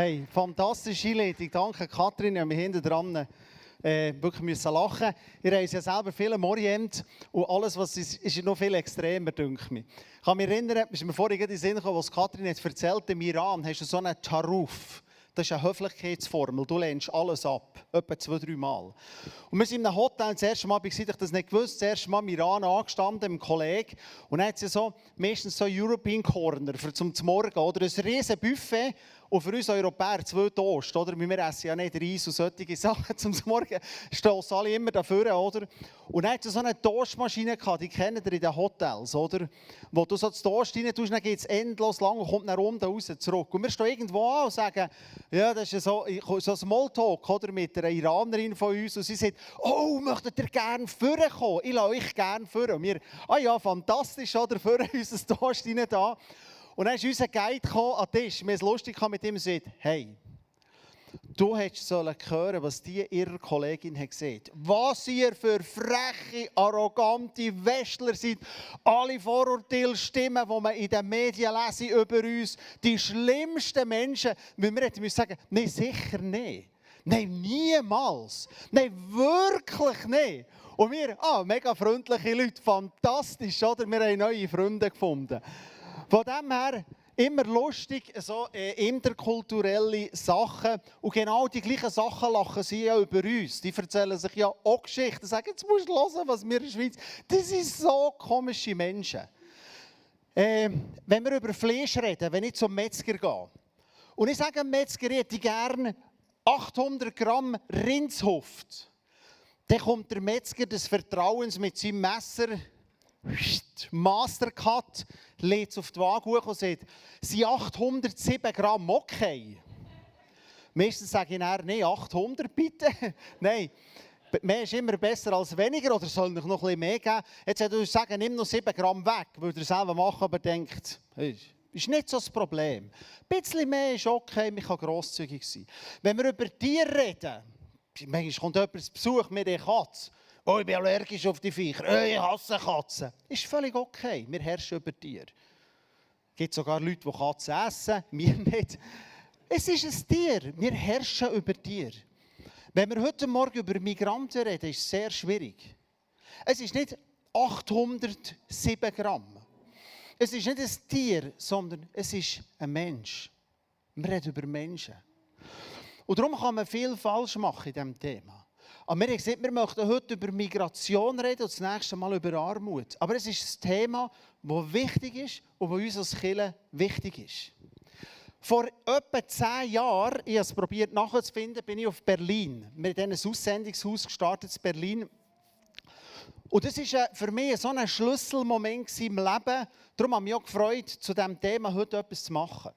Hey, fantastische Einleitung. Danke, Kathrin. Ich habe mich hinten dran äh, wirklich müssen lachen. Ihr reist ja selber viel im Orient und alles, was ist, ist noch viel extremer, denke ich. Ich kann mich erinnern, ist mir vorhin in den Sinn gekommen, was Kathrin hat erzählt, im Iran hast du so einen Taruf. Das ist eine Höflichkeitsformel. Du lehnst alles ab. Etwa zwei, drei Mal. Und wir sind in einem Hotel. Das erste Mal, ich das nicht gewusst, das erste Mal im Iran angestanden, einem Kollegen. Und dann hat es so, meistens so European Corner für zum Morgen. Oder ein riesen Buffet. Und für uns Europäer zwei Toast, oder? Wir essen ja nicht Reis und solche Sachen zum Morgen. Stoßen alle immer dafür, oder? Und dann hat so eine Toastmaschine gehabt, die kennen ihr in den Hotels, oder? Wo du so das Toast rein tust, dann geht es endlos lang und kommt dann unten raus zurück. Und wir stehen irgendwo an und sagen, ja, das ist so, so ein Smalltalk, oder? Mit einer Iranerin von uns. Und sie sagt, oh, möchtet ihr gerne vorkommen? Ich lasse euch gerne vor. Und wir, ah ja, fantastisch, oder? Für uns ein Toast rein da. Und dann ist unser Guide an den Tisch. Wir haben es lustig mit ihm gesagt, hey, du hättest sollen hören, was die ihrer Kollegin hat gesehen. Was ihr für freche, arrogante Westler seid. Alle Vorurteile stimmen, die man in den Medien lesen über uns. Die schlimmsten Menschen. Wir hätten sagen, nein, sicher nicht. Nein, niemals. Nein, wirklich nicht. Und wir, ah, mega freundliche Leute, fantastisch, oder? Wir haben neue Freunde gefunden. Von dem her immer lustig, so äh, interkulturelle Sachen. Und genau die gleichen Sachen lachen sie ja über uns. Die erzählen sich ja auch Geschichten. Sagen, jetzt musst du hören, was wir in der Schweiz. Das sind so komische Menschen. Äh, wenn wir über Fleisch reden, wenn ich zum Metzger gehe. Und ich sage Metzger, hätte gerne 800 Gramm Rindshuft. Dann kommt der Metzger des Vertrauens mit seinem Messer Mastercut, legt es auf die Waage hoch und sagt, sind 807 Gramm okay? Meistens sage ich dann, nein, 800 bitte. nein, mehr ist immer besser als weniger oder soll noch ein bisschen mehr geben. Jetzt würde ich sagen, nimm noch 7 Gramm weg, würde er selber machen, aber denkt, ist nicht so das Problem. Ein bisschen mehr ist okay, man kann grosszügig sein. Wenn wir über Tiere reden, manchmal kommt jemand zu Besuch mit einer Katze, Oh, ich bin allergisch auf die Viecher. Oh, ich hasse Katzen. Ist völlig okay. Wir herrschen über Tiere. Es gibt sogar Leute, die Katzen essen, wir nicht. Es ist ein Tier. Wir herrschen über Tiere. Wenn wir heute Morgen über Migranten reden, ist es sehr schwierig. Es ist nicht 807 Gramm. Es ist nicht ein Tier, sondern es ist ein Mensch. Wir reden über Menschen. Und darum kann man viel falsch machen in diesem Thema. Aber wir haben gesagt, wir möchten heute über Migration reden und das nächste Mal über Armut. Aber es ist ein Thema, das wichtig ist und das uns als Kirche wichtig ist. Vor etwa zehn Jahren, ich habe es probiert nachzufinden, bin ich auf Berlin. Wir haben ein Aussendungshaus gestartet in Berlin. Und das war für mich so ein Schlüsselmoment im Leben. Darum habe ich mich auch gefreut, zu diesem Thema heute etwas zu machen.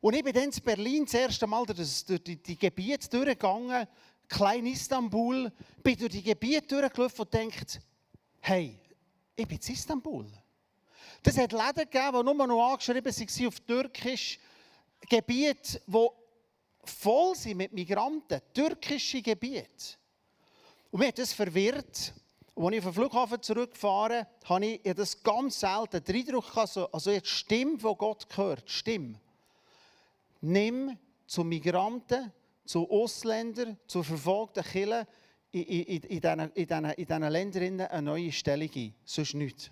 Und ich bin dann in Berlin das erste Mal durch die, die Gebiete durchgegangen, Klein Istanbul, bin durch die Gebiete durchgelaufen und denkt, hey, ich bin in Istanbul. Das hat Läden gegeben, die nur noch angeschrieben waren auf Türkisch. Gebiete, die voll sind mit Migranten. Türkische Gebiete. Und mich hat das verwirrt. Und als ich den Flughafen zurückfahre, habe ich das ganz selten den Eindruck, also, also jetzt Stimme, die Gott gehört, Stimme. Nimm zu Migranten, zu Ausländern, zu verfolgten Kirchen in, in, in, diesen, in, in diesen Ländern eine neue Stellung ein. Sonst nichts.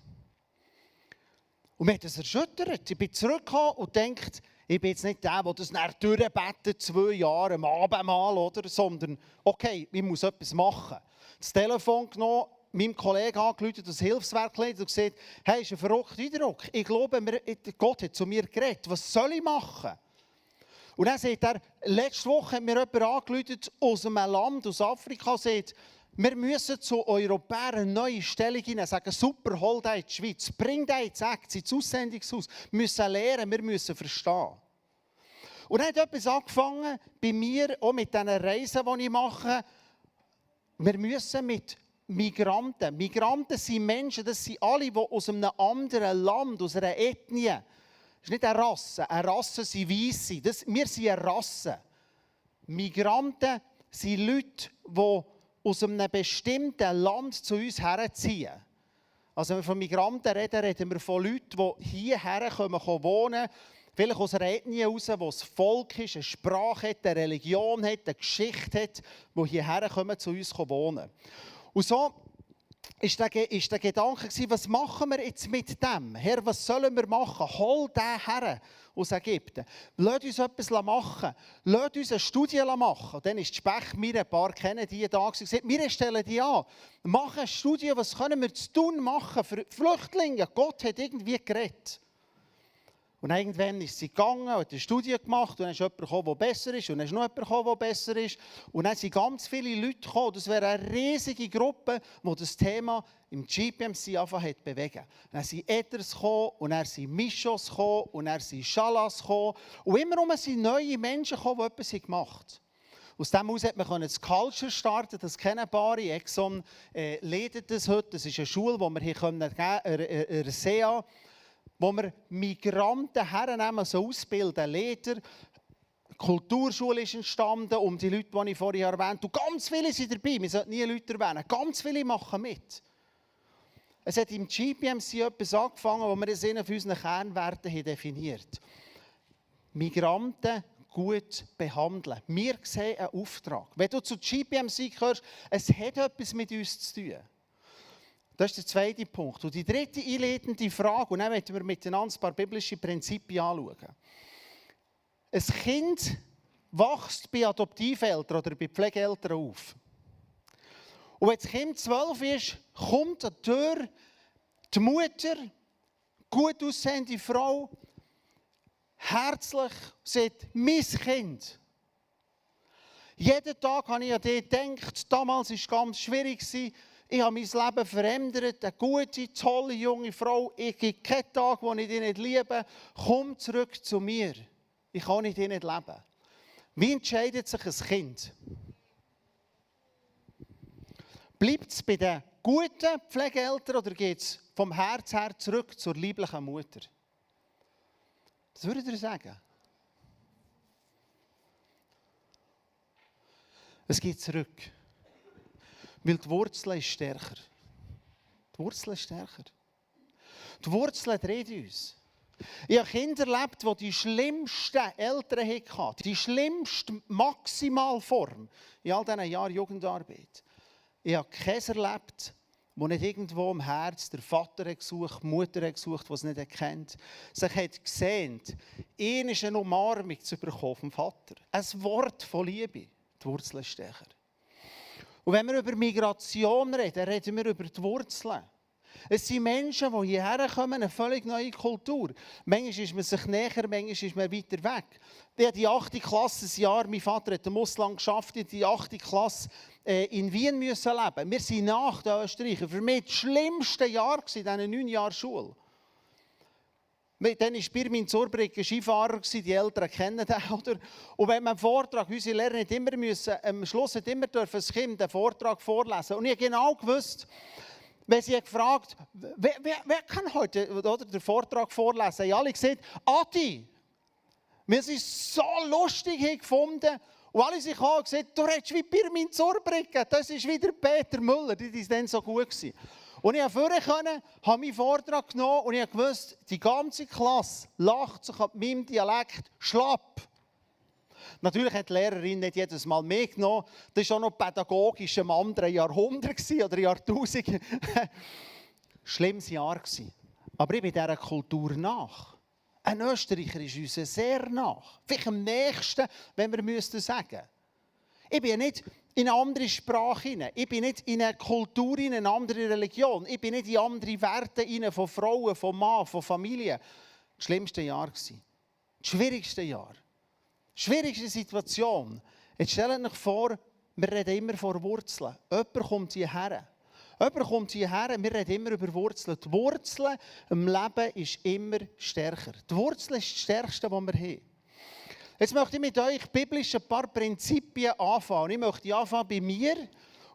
Und mich hat das erschüttert. Ich bin zurückgekommen und denkt, ich bin jetzt nicht der, der das nach durchbetet, zwei Jahre am Abend mal, oder? sondern, okay, ich muss etwas machen. Das Telefon genommen, meinem Kollegen angerufen, das Hilfswerk und gesagt, hey, ist ein verrückter Eindruck. Ich glaube, Gott hat zu mir geredet. Was soll ich machen? Und dann sagt er, letzte Woche hat mir jemand angerufen aus einem Land, aus Afrika, sagt, wir müssen zu Europäern eine neue Stellung hinein, sagen, super, hol dich in die Schweiz, bring dich ins Act, ins Aussendungshaus. Wir müssen lernen, wir müssen verstehen. Und dann hat etwas angefangen bei mir, auch mit diesen Reisen, die ich mache. Wir müssen mit Migranten, Migranten sind Menschen, das sind alle, die aus einem anderen Land, aus einer Ethnie, ist nicht eine Rasse. Eine Rasse sind Weisse. Das, wir sind eine Rasse. Migranten sind Leute, die aus einem bestimmten Land zu uns herziehen. Also wenn wir von Migranten reden, reden wir von Leuten, die hierher kommen, wohnen, Vielleicht aus einer Ethnie heraus, wo es Volk ist, eine Sprache hat, eine Religion hat, eine Geschichte hat, die hierher kommen, zu uns wohnen. Und so ist der, ist der Gedanke gewesen, was machen wir jetzt mit dem? Herr, was sollen wir machen? Hol den her aus Ägypten. Lass uns etwas machen. Lass uns eine Studie machen. Und dann ist die Spech, mir ein paar kennen die da, gesagt, wir stellen die an. Machen eine Studie, was können wir zu tun machen für Flüchtlinge? Gott hat irgendwie geredet. Und irgendwann ist sie gegangen, hat eine Studie gemacht und dann ist jemand gekommen, der besser ist und dann ist noch jemand gekommen, der besser ist. Und dann sind ganz viele Leute gekommen. Das wäre eine riesige Gruppe, die das Thema im GPMC anfangen hat bewegen. Dann sind Ethers gekommen und dann sind Mischos gekommen und dann sind Schalas gekommen. Und immer um sind neue Menschen gekommen, die etwas gemacht haben. Aus dem heraus hat man das Culture starten, das kennen paar. Exxon äh, leitet das heute. Das ist eine Schule, die wir hier können, äh, äh, äh, SEA wo wir Migranten hernehmen, so ausbilden, Leder. Kulturschule ist entstanden, um die Leute, die ich vorhin erwähnt habe. Ganz viele sind dabei, wir sollten nie Leute erwähnen. Ganz viele machen mit. Es hat im GPMC etwas angefangen, wo wir das in unseren Kernwerten definiert Migranten gut behandeln. Wir sehen einen Auftrag. Wenn du zu GPMC gehörst, es hat etwas mit uns zu tun. Das ist der zweite Punkt. Und die dritte einleitende Frage, und dann werden wir miteinander ein paar biblische Prinzipien anschauen. Ein Kind wächst bei Adoptiveltern oder bei Pflegeeltern auf. Und wenn das Kind zwölf ist, kommt an die Tür die Mutter, gut aussehende Frau, herzlich, sagt, mein Kind. Jeden Tag habe ich an dich gedacht, damals war es ganz schwierig, ich habe mein Leben verändert. Eine gute, tolle junge Frau. Ich gibt keinen Tag, wo ich dich nicht liebe. Komm zurück zu mir. Ich kann dich nicht leben. Wie entscheidet sich ein Kind? Bleibt es bei den guten Pflegeeltern oder geht es vom Herz her zurück zur lieblichen Mutter? Das würde ich sagen. Es geht zurück. Weil die Wurzel ist stärker. Die Wurzel ist stärker. Die Wurzel dreht uns. Ich habe Kinder erlebt, die die schlimmsten Eltern hatten. Die schlimmste Maximalform in all diesen Jahren Jugendarbeit. Ich habe keins erlebt, wo nicht irgendwo im Herz der Vater gesucht, die Mutter gesucht, die es nicht erkennt. Sich hat gesehen, ihn ist eine Umarmung zu bekommen vom Vater. Ein Wort von Liebe. Die Wurzel ist stärker. Und wenn wir über Migration reden, reden wir über die Wurzeln. Es sind Menschen, die hierher kommen, eine völlig neue Kultur. Manchmal ist man sich näher, manchmal ist man weiter weg. Habe die 8. Klasse ein Jahr, mein Vater hat im Ausland geschafft, in die 8. Klasse äh, in Wien müssen leben. Wir sind nach den Österreichern. Für mich das schlimmste Jahr in diesen neun Jahren Schule. Dann war Birmin ein Skifahrer, die Eltern kennen den. Oder? Und wenn man einen Vortrag, unsere Lehrer nicht immer müssen, am Schluss nicht immer dürfen das Kind einen Vortrag vorlesen. Und ich habe genau gewusst, wenn sie gefragt wer, wer, wer kann heute oder, den Vortrag vorlesen? Ich alle gesagt, Adi. Wir sind so lustig gefunden. Und alle sich haben gesagt, du redest wie Birmin Zurbrück. Das ist wieder Peter Müller. Die waren dann so gut. Gewesen. Und ich konnte vorne habe meinen Vortrag genommen und ich wusste, die ganze Klasse lacht sich an meinem Dialekt schlapp. Natürlich hat die Lehrerin nicht jedes Mal mitgenommen. Das war auch noch pädagogisch im anderen Jahrhundert oder Jahrtausend. Schlimmes Jahr. Aber ich bin dieser Kultur nach. Ein Österreicher ist uns sehr nach. Vielleicht am nächsten, wenn wir müssten sagen. Ich bin nicht in eine andere Sprache hinein. Ich bin nicht in eine Kultur, in eine andere Religion. Ich bin nicht in andere Werte hinein von Frauen, von Mann, von Familie. Das schlimmste Jahr war. Das schwierigste Jahr. Die schwierigste Situation. Jetzt stellt euch vor, wir reden immer vor Wurzeln. Jemand kommt hierher. Jemand kommt hierher, wir reden immer über Wurzeln. Die Wurzeln im Leben ist immer stärker. Die Wurzel ist das Stärkste, was wir haben. Jetzt möchte ich mit euch biblisch ein paar Prinzipien anfangen. Ich möchte anfangen bei mir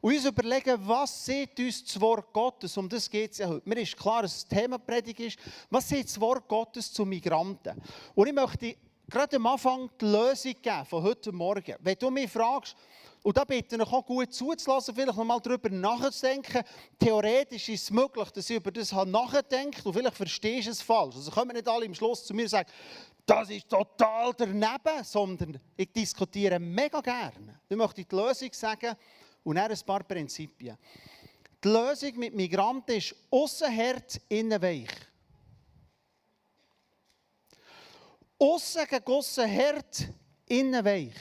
und uns überlegen, was sieht uns das Wort Gottes? Um das geht es ja heute. Mir ist klar, dass das Thema Predigt ist. Was sieht das Wort Gottes zu Migranten? Und ich möchte gerade am Anfang die Lösung geben von heute Morgen. Wenn du mich fragst, und da bitte ich auch gut zuzulassen, vielleicht noch mal darüber nachzudenken. Theoretisch ist es möglich, dass ich über das nachdenke und vielleicht verstehst du es falsch. Also kommen nicht alle im Schluss zu mir und sagen, das ist total daneben, sondern ich diskutiere mega gerne. Ich möchte die Lösung sagen und dann ein paar Prinzipien. Die Lösung mit Migranten ist aussen hart, innen weich. Aussen gegossen hart, innen weich.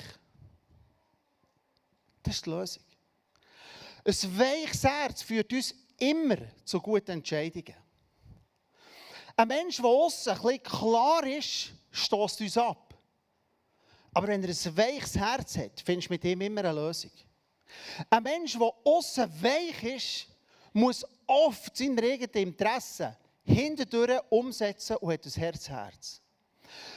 Das ist die Lösung. Ein weiches Herz führt uns immer zu guten Entscheidungen. Ein Mensch, der außen ein bisschen klar ist, stößt uns ab. Aber wenn er ein weiches Herz hat, findest du mit ihm immer eine Lösung. Ein Mensch, der außen weich ist, muss oft sein eigenes Interesse hinterdurch umsetzen und hat ein Herz-Herz.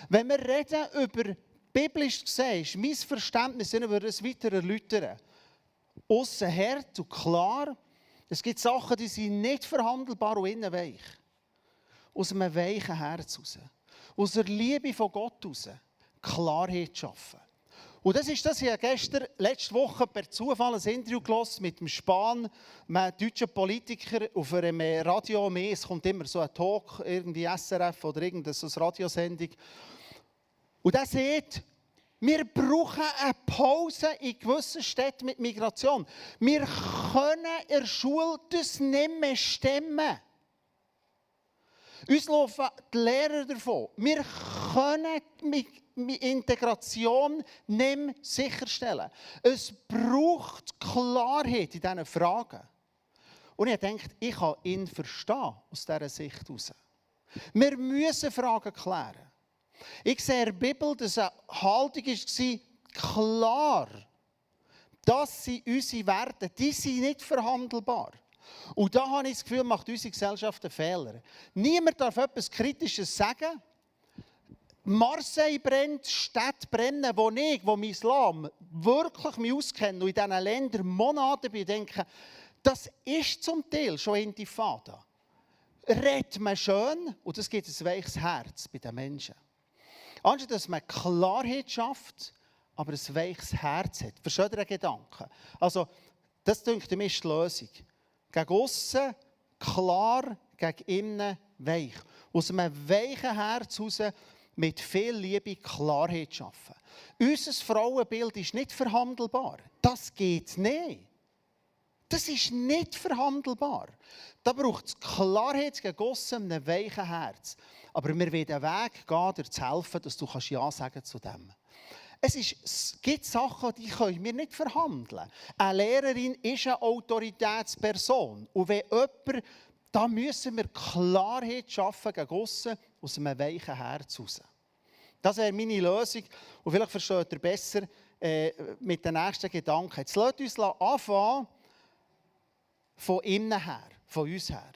Wenn wir reden über biblisch gesehen, ist mein Verständnis, ich würde es weiter erläutern. Aussen hart und klar. Es gibt Sachen, die sind nicht verhandelbar und innen weich. Aus einem weichen Herz heraus. Aus der Liebe von Gott heraus. Klarheit schaffen. Und das ist das, ich habe gestern, letzte Woche per Zufall ein Interview gelesen mit dem Spahn, einem deutschen Politiker auf einem Radio. Es kommt immer so ein Talk, irgendwie SRF oder irgendeine so Radiosendung. Und er sagt, wir brauchen eine Pause in gewissen Städten mit Migration. Wir können in der Schule das nicht mehr stemmen. Uns laufen die Lehrer davon. Wir können Integration nicht sicherstellen. Es braucht Klarheit in diesen Fragen. Und ich denke, ich kann ihn verstehen aus dieser Sicht heraus. Wir müssen Fragen klären. Ich sehe in der Bibel, dass eine Haltung war, klar, das sind unsere Werte, die sind nicht verhandelbar. Und da habe ich das Gefühl, macht unsere Gesellschaft einen Fehler. Niemand darf etwas Kritisches sagen. Marseille brennt, Städte brennen, wo ich, wo mein Islam wirklich mich auskenne und in diesen Ländern Monate bin, denke, das ist zum Teil schon Intifada. Redet man schön und es gibt ein weiches Herz bei den Menschen. Anstatt dass man Klarheit schafft, aber ein weiches Herz hat. Den Gedanken? Also, das denke mir ist die Lösung. Gegen außen klar, gegen innen weich. Aus einem weichen Herz heraus mit viel Liebe Klarheit schaffen. Unser Frauenbild ist nicht verhandelbar. Das geht nicht. Das ist nicht verhandelbar. Da braucht es Klarheit gegen aussen, einem weichen Herz. Aber wir wollen einen Weg gehen, dir zu helfen, dass du Ja sagen zu dem. Es, ist, es gibt Sachen, die können wir nicht verhandeln. Eine Lehrerin ist eine Autoritätsperson. Und wenn jemand, da müssen wir Klarheit schaffen gegen aussen, aus einem weichen Herz heraus. Das wäre meine Lösung. Und vielleicht versteht ihr besser äh, mit den nächsten Gedanken. Jetzt lasst uns anfangen, von innen her, von uns her.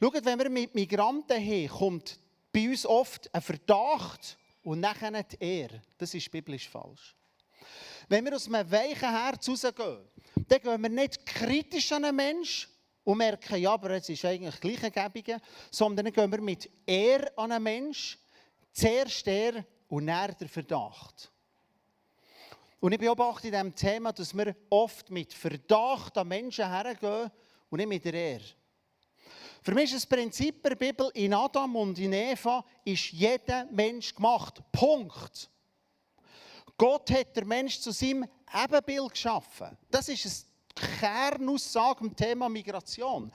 Schaut, wenn wir mit Migranten haben, kommt bei uns oft ein Verdacht und nachher die Ehre. Das ist biblisch falsch. Wenn wir aus einem weichen Herz rausgehen, dann gehen wir nicht kritisch an einen Menschen und merken, ja, aber es ist eigentlich gleichgebige, sondern dann gehen wir mit Ehre an einen Menschen, zuerst er und dann der Verdacht. Und ich beobachte in diesem Thema, dass wir oft mit Verdacht an Menschen hergehen und nicht mit der Ehre. Für mich ist das Prinzip der Bibel, in Adam und in Eva ist jeder Mensch gemacht. Punkt. Gott hat der Mensch zu seinem Ebenbild geschaffen. Das ist eine Kernaussage im Thema Migration.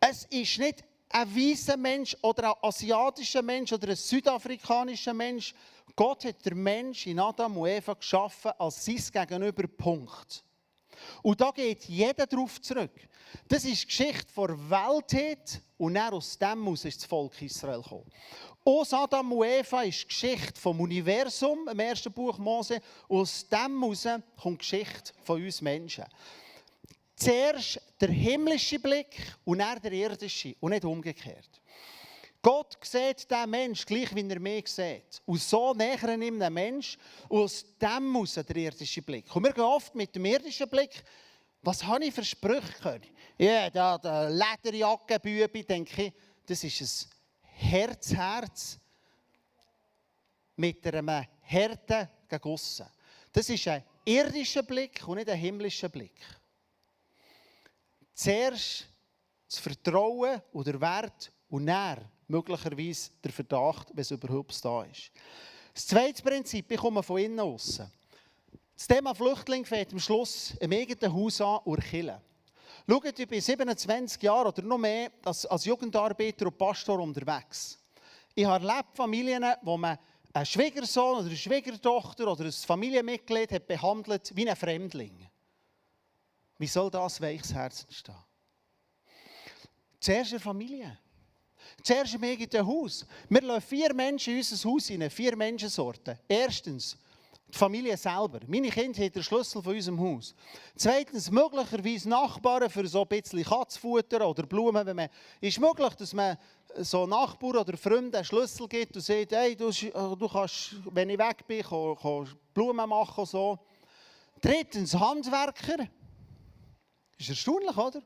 Es ist nicht ein weißer Mensch oder ein asiatischer Mensch oder ein südafrikanischer Mensch. Gott hat der Mensch in Adam und Eva geschaffen als sein Gegenüber. Punkt. Und da geht jeder darauf zurück. Das ist die Geschichte der Weltheit und dann aus dem aus ist das Volk Israel gekommen. Aus Adam und Eva ist die Geschichte vom Universum, im ersten Buch Mose. Aus dem heraus kommt die Geschichte von uns Menschen. Zuerst der himmlische Blick und dann der irdische und nicht umgekehrt. Gott sieht den Mensch gleich, wie er mich sieht. Und so näher ihm den Mensch und aus dem muss der irdische Blick. Und wir gehen oft mit dem irdischen Blick, was habe ich für Sprüche gehört? Ja, da, der Lederjacke, Bübi, denke ich, das ist ein Herzherz mit einem Härte gegen aussen. Das ist ein irdischer Blick und nicht ein himmlischer Blick. Zuerst das Vertrauen oder Wert und dann möglicherweise der Verdacht, wenn es überhaupt da ist. Das zweite Prinzip, ich komme von innen raus. Das Thema Flüchtling fängt am Schluss im eigenen Haus an und Kille. Schaut, ich bin 27 Jahre oder noch mehr als, als Jugendarbeiter und Pastor unterwegs. Ich habe erlebt Familien, wo man einen Schwiegersohn oder eine Schwiegertochter oder ein Familienmitglied hat behandelt wie ein Fremdling. Wie soll das weiches Herz entstehen? Zuerst in der Familie. Zuerst im eigenen Haus. Wir lassen vier Menschen in unser Haus hinein, vier Menschensorten. Erstens, die Familie selber. Meine Kinder haben den Schlüssel von unserem Haus. Zweitens, möglicherweise Nachbarn für so ein bisschen Katzfutter oder Blumen. Wenn man, ist möglich, dass man so Nachbarn oder Freunde einen Schlüssel gibt und sagt, hey, du, du kannst, wenn ich weg bin, kann, kann Blumen machen. So. Drittens, Handwerker. Ist erstaunlich, oder?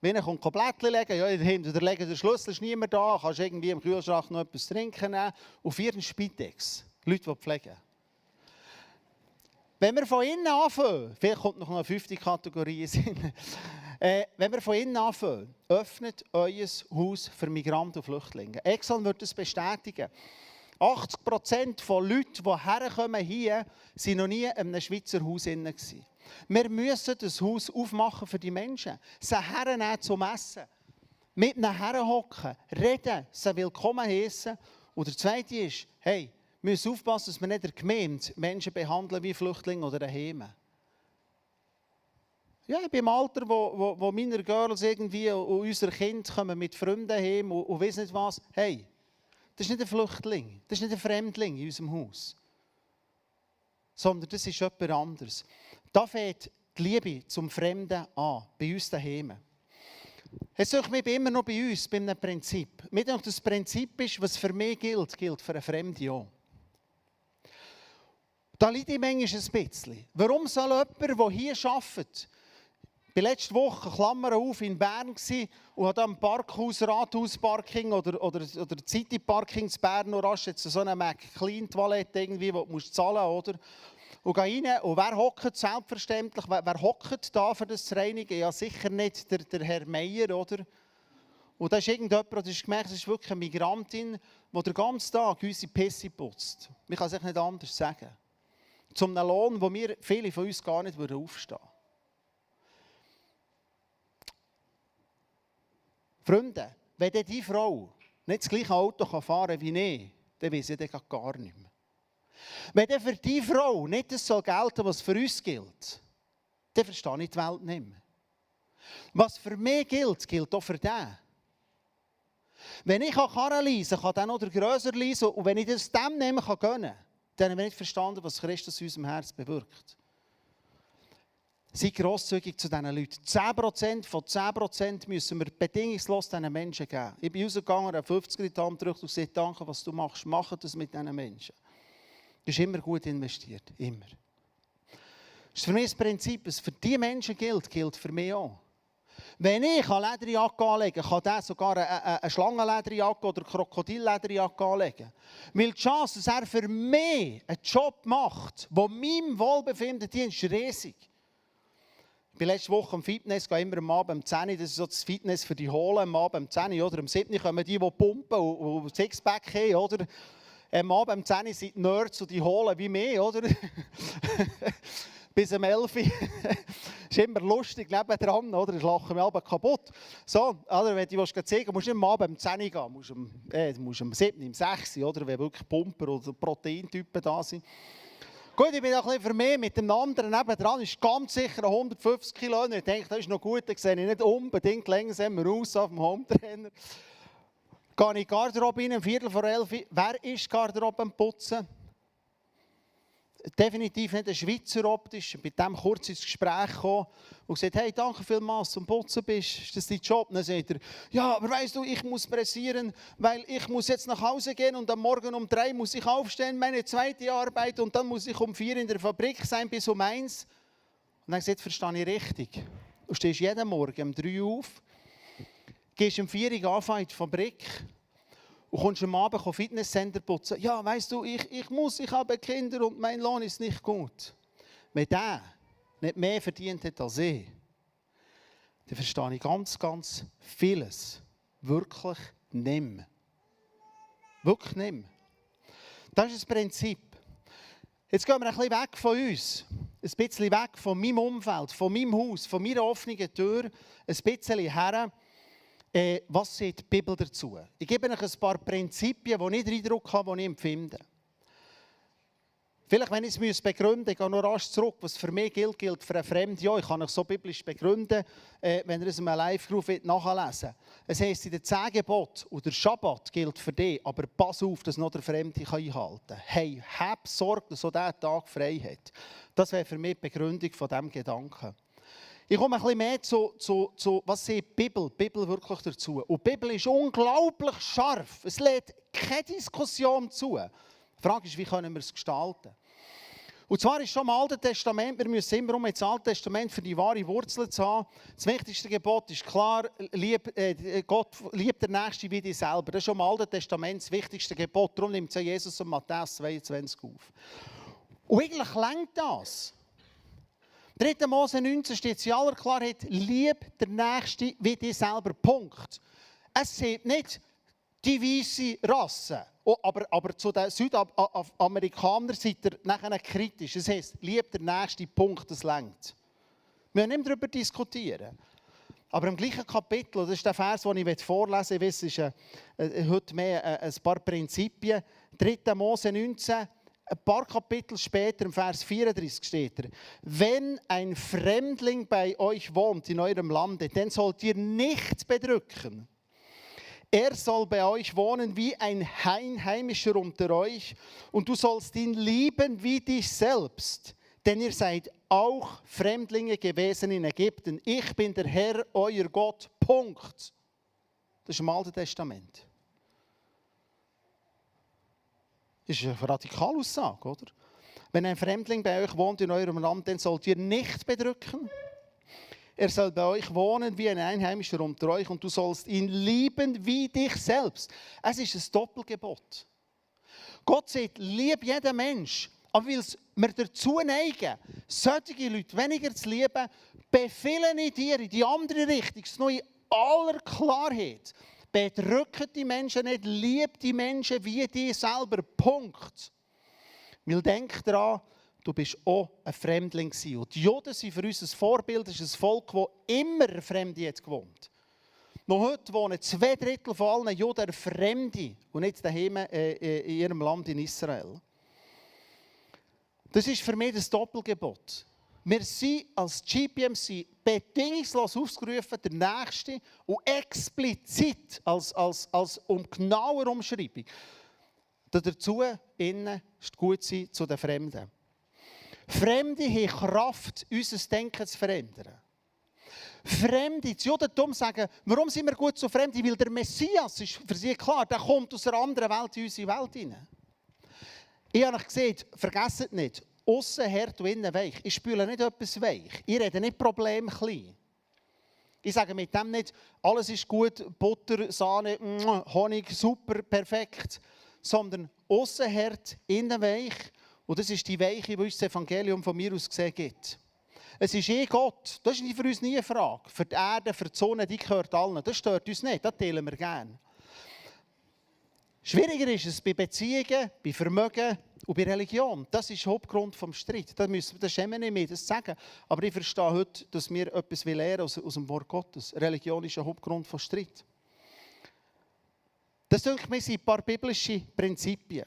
Wenn er kommt Blättchen legen, ja, hinter der legen der Schlüssel ist niemand da, kannst irgendwie im Kühlschrank noch etwas trinken nehmen. Und viertens Spitex, Leute, die pflegen. Wenn wir von innen anfangen, vielleicht kommt noch eine fünfte Kategorie in äh, wenn wir von innen anfangen, öffnet euer Haus für Migranten und Flüchtlinge. Exxon wird das bestätigen. 80% von Leuten, die herkommen hier, waren noch nie in einem Schweizer Haus drin. Wir müssen das Haus aufmachen für die Menschen. Sie hernehmen zum Essen. Mit ihnen herhocken, reden, sie willkommen heißen. Und der zweite ist, hey, wir müssen aufpassen, dass wir nicht der Menschen behandeln wie Flüchtlinge oder Heime. Ja, ich bin im Alter, wo, wo, wo meine Girls irgendwie und unsere Kinder kommen mit Freunden heim und, und wissen nicht was. Hey, das ist nicht ein Flüchtling, das ist nicht ein Fremdling in unserem Haus. Sondern das ist jemand anderes. Da fängt die Liebe zum Fremden an, bei uns daheim. Jetzt suche ich immer noch bei uns, bei einem Prinzip. Mir denke, das Prinzip ist, was für mich gilt, gilt für einen Fremden auch. Da liegt die Menge ein bisschen. Warum soll jemand, der hier arbeitet, ich war letzte Woche, Klammer auf, in Bern und habe am Parkhaus, Rathausparking oder, oder, oder City Parking in Bern noch rasch so eine McLean-Toilette irgendwie, wo du zahlen musst, oder? Und gehe rein, und wer hockt selbstverständlich, wer, hockt da für das zu reinigen? Ja, sicher nicht der, der Herr Meier, oder? Und da ist irgendjemand, das ist gemerkt, das ist wirklich eine Migrantin, die den ganzen Tag unsere Pisse putzt. Man kann es nicht anders sagen zum Lohn, wo wir viele von uns gar nicht aufstehen würden. Freunde, wenn diese Frau nicht das gleiche Auto fahren kann wie ich, dann weiß ich gar nicht mehr. Wenn dann für diese Frau nicht das soll gelten was für uns gilt, dann verstehe ich die Welt nicht mehr. Was für mich gilt, gilt auch für den. Wenn ich Karren leisen kann, kann dann noch der Grösser leisen. Und wenn ich das dem nehmen kann, gönnen dann haben wir nicht verstanden, was Christus in unserem Herz bewirkt. Sei grosszügig zu diesen Leuten. 10% von 10% müssen wir bedingungslos diesen Menschen geben. Ich bin rausgegangen, habe 50 in die Hand gedrückt und gesagt, danke, was du machst. Mach das mit diesen Menschen. Ist immer gut investiert. Immer. Das ist für mich das Prinzip, was für die Menschen gilt, gilt für mich auch. Wenn ich eine Lederjacke anlegen kann, kann der sogar eine, eine Schlangenlederjacke oder Krokodillederjacke anlegen. Weil die Chance, dass er für mich einen Job macht, der meinem Wohlbefinden dient, ist riesig. Ich bin letzte Woche im Fitness, gehe immer am Abend um 10 Uhr, das ist so das Fitness für die Holen, am Abend um 10 Uhr, oder am 7 Uhr kommen die, die pumpen und, und Sixpack haben, oder? Am Abend um 10 Uhr sind die Nerds und die Holen wie mich, oder? bis um 11 Uhr. ist immer lustig nebendran, oder? Das lachen wir alle kaputt. So, oder? wenn du was zeigen musst du nicht am Abend um 10 Uhr gehen, musst um, äh, musst um 7, um 6 Uhr, oder? Wenn wirklich Pumper oder Proteintypen da sind. Gut, ich bin ein bisschen für mich mit dem anderen nebendran, ist ganz sicher 150 Kilo. Ich denke, das ist noch gut, dann sehe ich nicht unbedingt länger raus auf dem Hometrainer. Gehe ich in die Garderobe rein, um Viertel vor elf. Wer ist Garderobe am Putzen? definitiv nicht ein Schweizer optisch, mit dem kurz ins Gespräch gekommen und gesagt, hey, danke vielmals, zum Putzen bist, ist das dein Job? dann sagt er, ja, aber weißt du, ich muss pressieren, weil ich muss jetzt nach Hause gehen und am Morgen um drei muss ich aufstehen, meine zweite Arbeit und dann muss ich um vier in der Fabrik sein bis um eins. Und dann gesagt, verstehe ich richtig. Du stehst jeden Morgen um drei auf, gehst um vier Uhr anfangen in die Fabrik, und kommst am Abend Fitnesscenter putzen. Ja, weißt du, ich, ich muss, ich habe Kinder und mein Lohn ist nicht gut. Wenn der nicht mehr verdient hat als ich, dann verstehe ich ganz, ganz vieles wirklich mehr. Wirklich mehr. Das ist das Prinzip. Jetzt gehen wir ein bisschen weg von uns, ein bisschen weg von meinem Umfeld, von meinem Haus, von meiner offenen Tür, ein bisschen her. Äh, was sagt die Bibel dazu? Ich gebe euch ein paar Prinzipien, die ich den Eindruck habe, die ich empfinde. Vielleicht, wenn ich es begründen ich gehe noch rasch zurück, was für mich gilt, gilt für einen Fremden. Ja, ich kann es so biblisch begründen, äh, wenn ihr es in einem Live-Ruf nachlesen Es heisst, in den zehn Geboten und der Schabbat gilt für dich, aber pass auf, dass noch der Fremde einhalten kann. Hey, hab Sorge, dass so dieser Tag frei hat. Das wäre für mich die Begründung von diesem Gedanken. Ich komme ein bisschen mehr zu, zu, zu was sagt die Bibel, die Bibel wirklich dazu. Und die Bibel ist unglaublich scharf. Es lädt keine Diskussion zu. Die Frage ist, wie können wir es gestalten? Und zwar ist schon im Alten Testament, wir müssen immer um ins Alte Testament für die wahre Wurzel zu haben. Das wichtigste Gebot ist klar, lieb, äh, Gott liebt der Nächste wie dich selber. Das ist schon im Alten Testament das wichtigste Gebot. Darum nimmt es Jesus und Matthäus 22 auf. Und eigentlich lenkt das. 3. Mose 19 steht in aller Klarheit, lieb der Nächste wie dich selber. Punkt. Es sieht nicht die weiße Rasse. Oh, aber, aber zu den Südamerikanern seid ihr nachher kritisch. Das heisst, liebt der nächste Punkt, das längt. Wir müssen nicht darüber diskutieren. Aber im gleichen Kapitel, das ist der Vers, den ich vorlesen will, ich weiß, ist äh, äh, heute mehr äh, ein paar Prinzipien. 3. Mose 19, ein paar Kapitel später, im Vers 34 steht er, wenn ein Fremdling bei euch wohnt in eurem Lande, den sollt ihr nicht bedrücken er soll bei euch wohnen wie ein Einheimischer unter euch und du sollst ihn lieben wie dich selbst, denn ihr seid auch Fremdlinge gewesen in Ägypten. Ich bin der Herr, euer Gott. Punkt. Das ist im Alten Testament. Das ist eine radikale Aussage, oder? Wenn ein Fremdling bei euch wohnt in eurem Land, dann sollt ihr nicht bedrücken. Er soll bei euch wohnen wie ein Einheimischer unter euch und du sollst ihn lieben wie dich selbst. Es ist ein Doppelgebot. Gott sagt, lieb jeden Mensch. Aber weil wir dazu neigen, solche Leute weniger zu lieben, befehle ich dir in die andere Richtung, noch in aller Klarheit. Bedrückt die Menschen nicht, liebt die Menschen wie die selber. Punkt. Weil denk daran, du bist auch ein Fremdling gewesen. Und die Juden sind für uns ein Vorbild, das ist ein Volk, das immer Fremde jetzt gewohnt. Noch heute wohnen zwei Drittel von allen Juden Fremde und nicht daheim äh, äh, in ihrem Land in Israel. Das ist für mich das Doppelgebot. Wir sind als GPMC bedingungslos ausgerufen, der Nächste, und explizit als, als, als um genauer Umschreibung. Dazu innen ist gut sein zu den Fremden. Fremde haben Kraft, unser Denken zu verändern. Fremde, das Judentum sagen, warum sind wir gut zu Fremden? Weil der Messias ist für sie klar, der kommt aus einer anderen Welt in unsere Welt hinein. Ich habe gesehen, vergesst nicht, außen hart und innen weich. Ich spüle nicht etwas weich. Ich rede nicht Problem klein. Ich sage mit dem nicht, alles ist gut, Butter, Sahne, Honig, super, perfekt. Sondern außen hart, innen weich und das ist die Weiche, die uns das Evangelium von mir aus gesehen gibt. Es ist eh Gott. Das ist für uns nie eine Frage. Für die Erde, für die Sonne, die gehört allen. Das stört uns nicht, das teilen wir gerne. Schwieriger ist es bei Beziehungen, bei Vermögen und bei Religion. Das ist Hauptgrund des Streits. Das, müssen, das schämen nicht mehr, das sagen. Aber ich verstehe heute, dass wir etwas lernen aus, aus dem Wort Gottes. Religion ist ein Hauptgrund des Streits. Das sind ein paar biblische Prinzipien.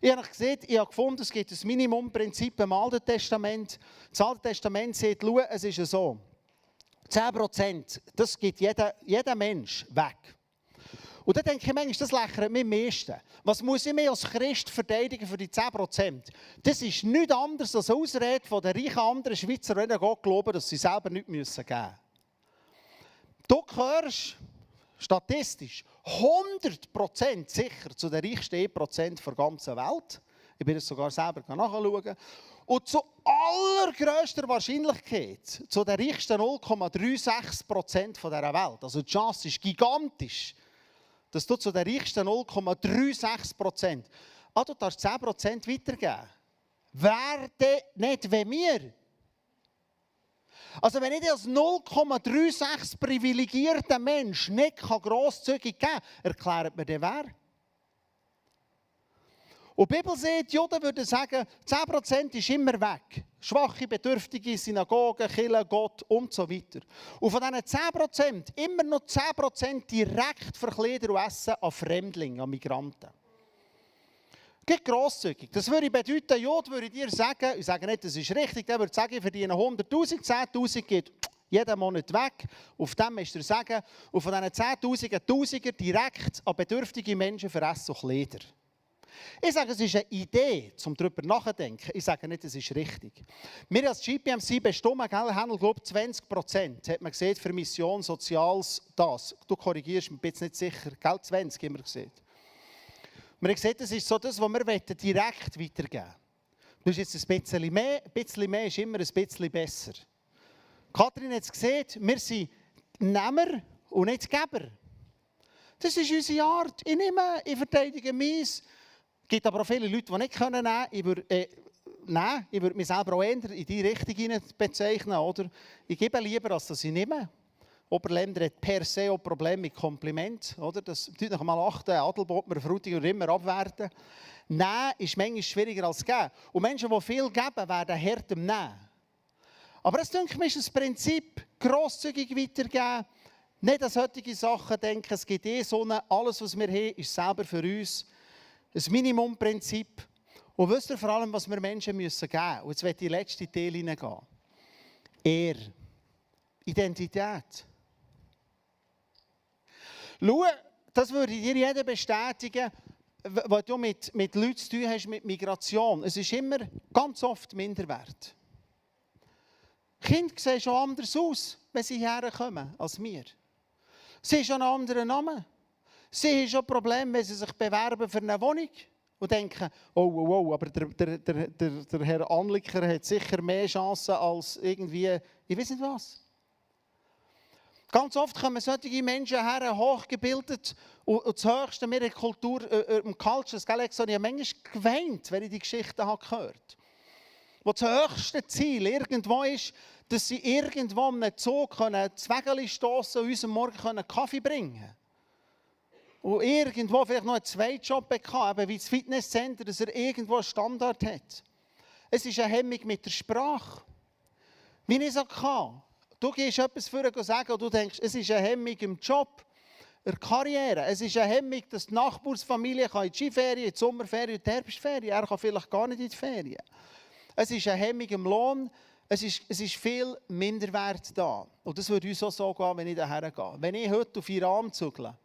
Ich habe gesehen, ich habe gefunden, es gibt ein Minimumprinzip im Alten Testament. Das Alte Testament sagt, schau, es ist so. 10%, das gibt jeder, jeder Mensch weg. Und dann denke ich manchmal, das lächelt mir am meisten. Was muss ich mir als Christ verteidigen für die 10%? Das ist nichts anderes als Ausrede von den reichen anderen Schweizer, die Gott glauben, dass sie selber nichts geben müssen. Du hörst, statistisch 100% sicher zu den reichsten 1% der ganzen Welt. Ich bin es sogar selber nachschauen. Und zu allergrößter Wahrscheinlichkeit zu den reichsten 0,36% dieser Welt. Also die Chance ist gigantisch, dass du zu den reichsten 0,36%, ah, du darfst 10% weitergeben. Wer denn nicht, wenn wir? Also wenn ich als 0,36 privilegierter Mensch nicht grosszügig geben kann, erklärt mir der wer? Und die Bibel sagt, Juden würden sagen, 10% ist immer weg. Schwache, bedürftige Synagogen, Kirche, Gott und so weiter. Und von diesen 10% immer noch 10% direkt verkleidet und essen an Fremdlinge, an Migranten. Geht grosszügig. Das würde bedeuten, Jod würde dir sagen, ich sage nicht, das ist richtig, der würde sagen, ich verdiene 100'000, 10'000 geht jeden Monat weg. Auf dem ist er sagen, und von diesen 10'000, 1000er direkt an bedürftige Menschen für Essen und Kleider. Ich sage, es ist eine Idee, um darüber nachzudenken. Ich sage nicht, es ist richtig. Wir als GPMC bestimmen, gell, haben, glaube 20 Prozent, hat man gesehen, für Mission, Soziales, das. Du korrigierst mich, bin nicht sicher. Gell, 20 haben wir gesehen. Haben gesehen, das ist so das, was wir direkt weitergeben wollen. Du hast jetzt ein bisschen mehr, ein bisschen mehr ist immer ein bisschen besser. Kathrin hat es gesehen, wir sind Nehmer und nicht Geber. Das ist unsere Art. Ich nehme, ich verteidige meins. Es gibt aber auch viele Leute, die nicht können nehmen können. Ich würde, äh. Ich würde mich selber auch eher in die Richtung bezeichnen. Oder? Ich gebe lieber, als dass ich nehme. Oberländer hat per se auch Probleme mit Kompliment. Oder? Das tut noch mal achten. Adelboden, Frutiger immer abwerten. Nehmen ist manchmal schwieriger als geben. Und Menschen, die viel geben, werden hart im Nehmen. Aber es denke mir, ist ein Prinzip, grosszügig weitergeben. Nicht an solche Sachen denken, es gibt eh so eine, alles was wir haben, ist selber für uns. Ein Minimumprinzip. Und wisst ihr vor allem, was wir Menschen geben müssen? Und jetzt in den letzten Teil hineingehen. Er. Identität. Schau, das würde dir jeder bestätigen, was du mit, mit Leuten zu tun hast, mit Migration. Es ist immer ganz oft Minderwert. Kinder sehen schon anders aus, wenn sie hierher kommen, als wir. Sie haben schon einen anderen Namen. Sie haben schon Probleme, wenn sie sich bewerben für eine Wohnung und denken, oh, oh, oh, aber der, der, der, der Herr Anliker hat sicher mehr Chancen als irgendwie, ich weiß nicht was. Ganz oft kommen solche Menschen her, hochgebildet und, und das Höchste meiner Kultur, äh, im Culture, das habe ich manchmal geweint, wenn ich die Geschichten habe gehört Wo das höchste Ziel irgendwo ist, dass sie irgendwo am Zug können, Wägeli stoßen und uns am Morgen können Kaffee bringen können. Und irgendwo vielleicht noch einen Zweitjob bekommen, eben wie das Fitnesscenter, dass er irgendwo einen Standard hat. Es ist eine Hemmung mit der Sprache. Wie ich es auch kann. Du gehst etwas für sagen und du denkst, es ist eine Hemmung im Job, der Karriere. Es ist eine Hemmung, dass die Nachbarsfamilie in die Skiferien, in die Sommerferien, in die Herbstferien, er kann vielleicht gar nicht in die Ferien. Es ist eine Hemmung im Lohn, es ist, es ist viel Minderwert da. Und das würde uns auch so gehen, wenn ich daher gehe. Wenn ich heute auf Iran zugle,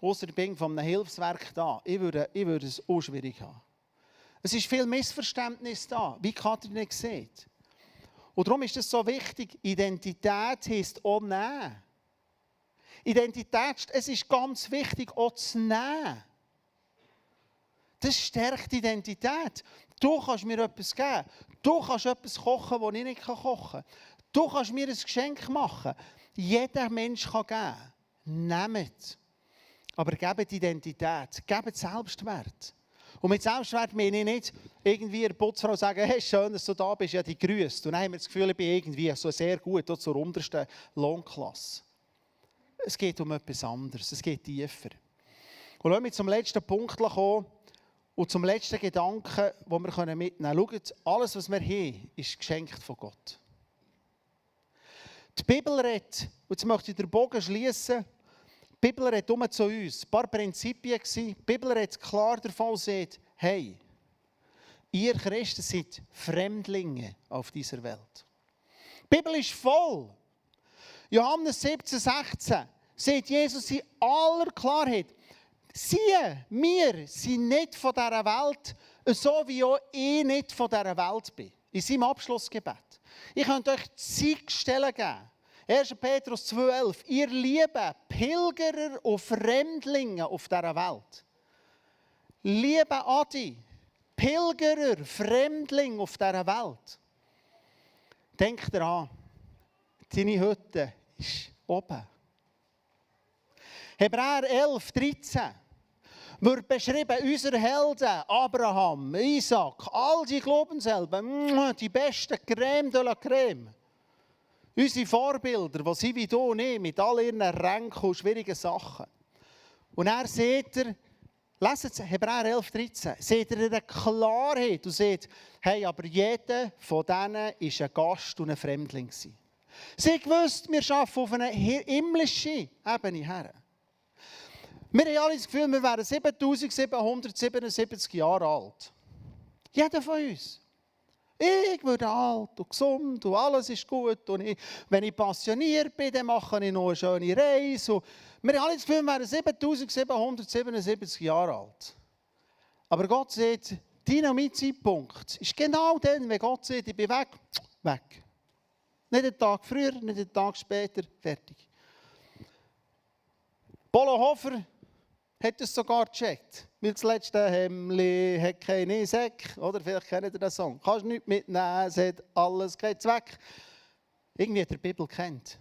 außer bin von einem Hilfswerk da, ich würde, ich würde es auch schwierig haben. Es ist viel Missverständnis da, wie Katrin sieht. Und darum ist es so wichtig, Identität heisst auch nehmen. Identität, es ist ganz wichtig, auch zu nehmen. Das stärkt Identität. Du kannst mir etwas geben. Du kannst etwas kochen, das ich nicht kochen kann. Du kannst mir ein Geschenk machen. Jeder Mensch kann geben. Nehmt. Aber gebt Identität. Gebt Selbstwert. Und mit Selbstwert meine ich nicht, irgendwie der Putzfrau sagen, hey, schön, dass du da bist, ja, die grüßt. Und dann haben wir das Gefühl, ich bin irgendwie so sehr gut, zur untersten Lohnklasse. Es geht um etwas anderes, es geht tiefer. Und lassen wir zum letzten Punkt kommen. Und zum letzten Gedanken, den wir mitnehmen können. Schaut, alles, was wir haben, ist geschenkt von Gott. Die Bibel redet, und jetzt möchte ich den Bogen schließen, die Bibel redet um zu uns. Ein paar Prinzipien Die Bibel redet klar davon, sagt, hey, ihr Christen seid Fremdlinge auf dieser Welt. Die Bibel ist voll. Johannes 17, 16 sagt Jesus in aller Klarheit, Siehe, wir sind nicht von dieser Welt, so wie auch ich nicht von dieser Welt bin. In seinem Abschlussgebet. Ich könnte euch Zeigstellen geben. 1. Petrus 2,11. Ihr lieben Pilgerer und Fremdlinge auf dieser Welt. Liebe Adi, Pilgerer, Fremdling auf dieser Welt. Denkt daran, deine Hütte ist oben. Hebräer 11, 13 wird beschrieben, unsere Helden, Abraham, Isaac, all die Glaubenshelden, die besten Creme de la Creme. Unsere Vorbilder, die sind wie du und ich, mit all ihren Ränken und schwierigen Sachen. Und er sieht er, es, Hebräer 11, 13. Seht ihr eine Klarheit und seht, hey, aber jeder von denen ist ein Gast und ein Fremdling. Gewesen. Sie gewusst, wir arbeiten auf einer himmlischen Ebene her. Wir haben alle das Gefühl, wir wären 7777 Jahre alt. Jeder von uns. Ich werde alt und gesund und alles ist gut. Und ich, wenn ich passioniert bin, dann mache ich noch eine schöne Reise. Und wir haben das Gefühl, wir wären 7777 Jahre alt. Aber Gott sagt, dein Zeitpunkt ist genau dann, wenn Gott sagt, ich bin weg, weg. Nicht einen Tag früher, nicht einen Tag später, fertig. Polo Hofer hat es sogar gecheckt. Weil das letzte Hemli hat keine Säcke. Oder vielleicht kennt ihr den Song. Kannst nichts mitnehmen, es hat alles keinen Zweck. Irgendwie hat er die Bibel kennt.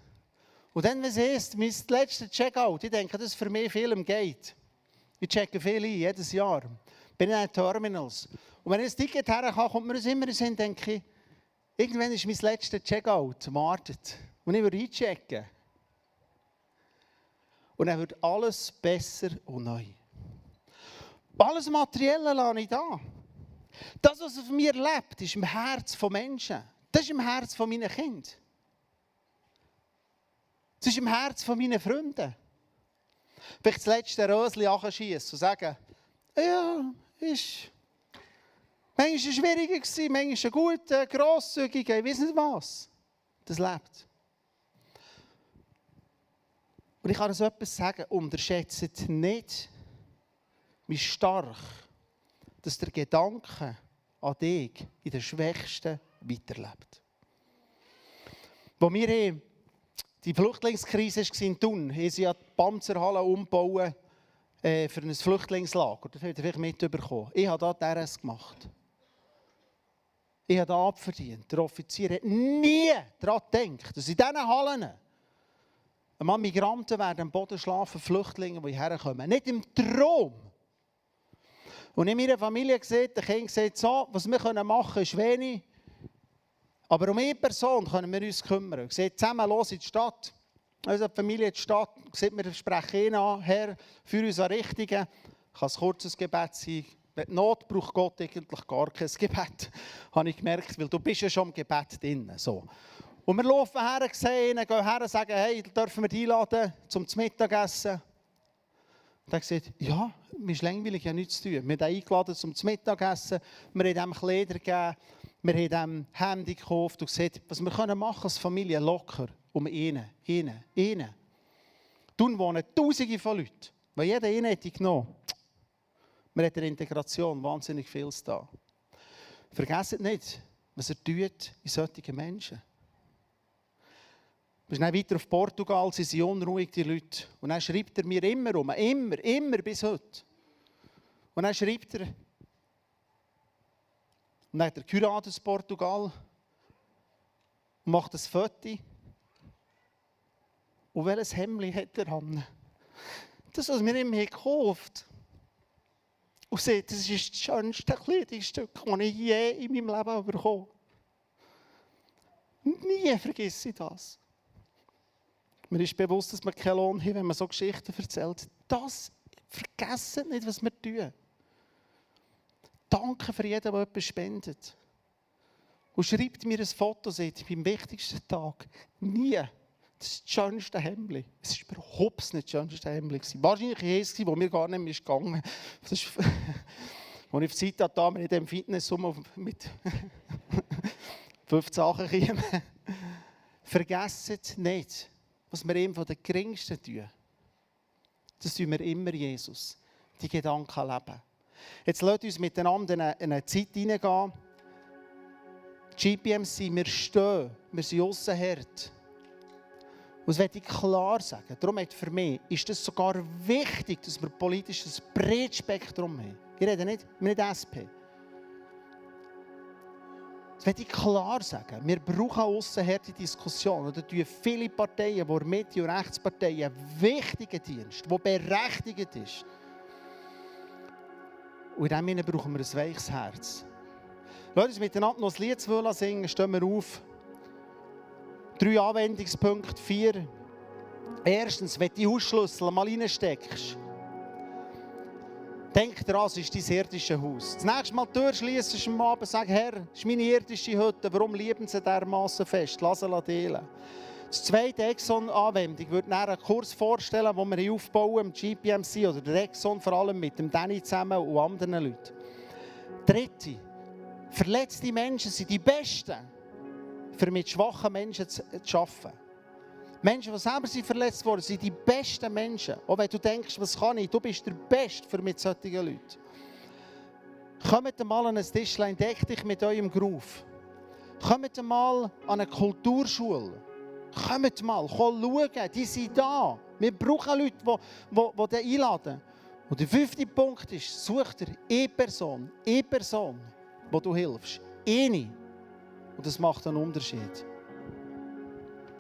Und dann, wenn es ist, mein letzter Checkout, ich denke, das ist für mich viel im Gate. Ich checke viel ein, jedes Jahr. Bin in den Terminals. Und wenn ich ein Ticket herkomme, kommt mir das immer in den Sinn, denke ich, irgendwann ist mein letzter Checkout, wartet. Und ich würde einchecken. Und dann wird alles besser und neu. Alles Materielle lasse ich da. Das, was auf mir lebt, ist im Herz von Menschen. Das ist im Herz von meinen Kindern. Das ist im Herz von meinen Freunden. Vielleicht das letzte Rösli anschießen und sagen, ja, ist manchmal schwieriger gewesen, manchmal gut, grosszügig, ich weiß nicht was. Das lebt. Und ich kann uns etwas sagen, unterschätzt nicht, wie stark dass der Gedanke an dich in der Schwächsten weiterlebt. Wo wir die Flüchtlingskrise war in Thun, haben sie ja die Panzerhalle umgebaut äh, für ein Flüchtlingslager. Das habt ihr vielleicht mitbekommen. Ich habe da DRS gemacht. Ich habe da abverdient. Der Offizier hat nie daran gedacht, dass in diesen Hallen einmal Migranten werden am Boden schlafen, Flüchtlinge, die hierher kommen. Nicht im Traum. Und in meiner Familie gesagt, der Kind sagt so, was wir machen können, ist wenig. Aber um eine Person können wir uns kümmern. Sehen zusammen los in die Stadt. Die Familie in die Stadt. Sieht, wir sprechen ihn an, Herr, für uns an Richtigen. Kann ein kurzes Gebet sein. Wenn Not braucht Gott eigentlich gar kein Gebet. Habe ich gemerkt, weil du bist ja schon im Gebet drin. So. Und wir laufen her, sehen ihn, gehen her und sagen, hey, dürfen wir dich einladen zum Mittagessen? Und er sagt, ja, mir ist langweilig, ja nichts zu tun. Wir haben ihn eingeladen zum Mittagessen, wir haben ihm Kleider gegeben, wir haben ihm Hemd gekauft und gesagt, was wir können machen als Familie locker, um ihn, ihn, ihn. Tun wohnen Tausende von Leuten, weil jeder ihn hätte genommen. Wir haben der Integration wahnsinnig viel da. Vergesst nicht, was er tut in solchen Menschen. Wir sind weiter auf Portugal, sie sind unruhig, die Leute. Und dann schreibt er mir immer um, immer, immer bis heute. Und dann schreibt er, und dann hat er geheiratet in Portugal und macht ein Foto. Und welches Hemd hat er an? Das, was wir ihm gekauft Und seht, das ist das schönste Kleidungsstück, das ich je in meinem Leben bekommen. Nie vergesse ich das. Mir ist bewusst, dass wir keinen Lohn haben, wenn man so Geschichten erzählt. Das vergessen nicht, was wir tun. Danke für jeden, der etwas spendet. Und schreibt mir ein Foto, sagt, beim wichtigsten Tag, nie, das ist das schönste Hemd. Es war überhaupt nicht das schönste Hemd. Wahrscheinlich war es, wo mir gar nicht mehr gegangen ist. Als ich auf die Zeit hatte, in diesem Fitness mit 15 Sachen kamen. Vergesst nicht, was wir ihm von den Geringsten tun, das tun wir immer Jesus. Die Gedanken leben. Jetzt lasst uns miteinander in eine, in eine Zeit hineingehen. GPMC, wir stehen, wir sind Aussenherd. Und das möchte ich klar sagen. Darum hat für mich ist es sogar wichtig, dass wir politisch ein breites Spektrum haben. Ich rede nicht, wir nicht SP. Das möchte ich klar sagen. Wir brauchen aussenhärte Diskussionen. Da tun viele Parteien, die Mitte- und Rechtsparteien, einen wichtigen Dienst, der berechtigt ist. Und in diesem brauchen wir ein weiches Herz. Lass uns miteinander noch ein Lied singen. Stehen wir auf. Drei Anwendungspunkte. Vier. Erstens, wenn du die Hausschlüssel mal reinsteckst, Denk daran, es ist dein irdisches Haus. Das nächste Mal die Tür schließen am Abend sag, Herr, das ist meine irdische Hütte, warum lieben sie dermaßen fest? Lass sie teilen. Das zweite Exxon-Anwendung würde einen Kurs vorstellen, den wir aufbauen im GPMC oder der Exxon vor allem mit dem Danny zusammen und anderen Leuten. Dritte, verletzte Menschen sind die Besten, für mit schwachen Menschen zu, zu arbeiten. Menschen, die selber sind verletzt worden sind die besten Menschen. Auch wenn du denkst, was kann ich, du bist der Beste für mit solchen Leuten. Kommt mal an ein Tischlein, deck dich mit eurem Groove. Kommt mal an eine Kulturschule. Kommt mal, komm schauen, die sind da. Wir brauchen Leute, die, die, die einladen. Und der fünfte Punkt ist, such dir eine Person, eine Person, wo du hilfst. Eine. Und das macht einen Unterschied.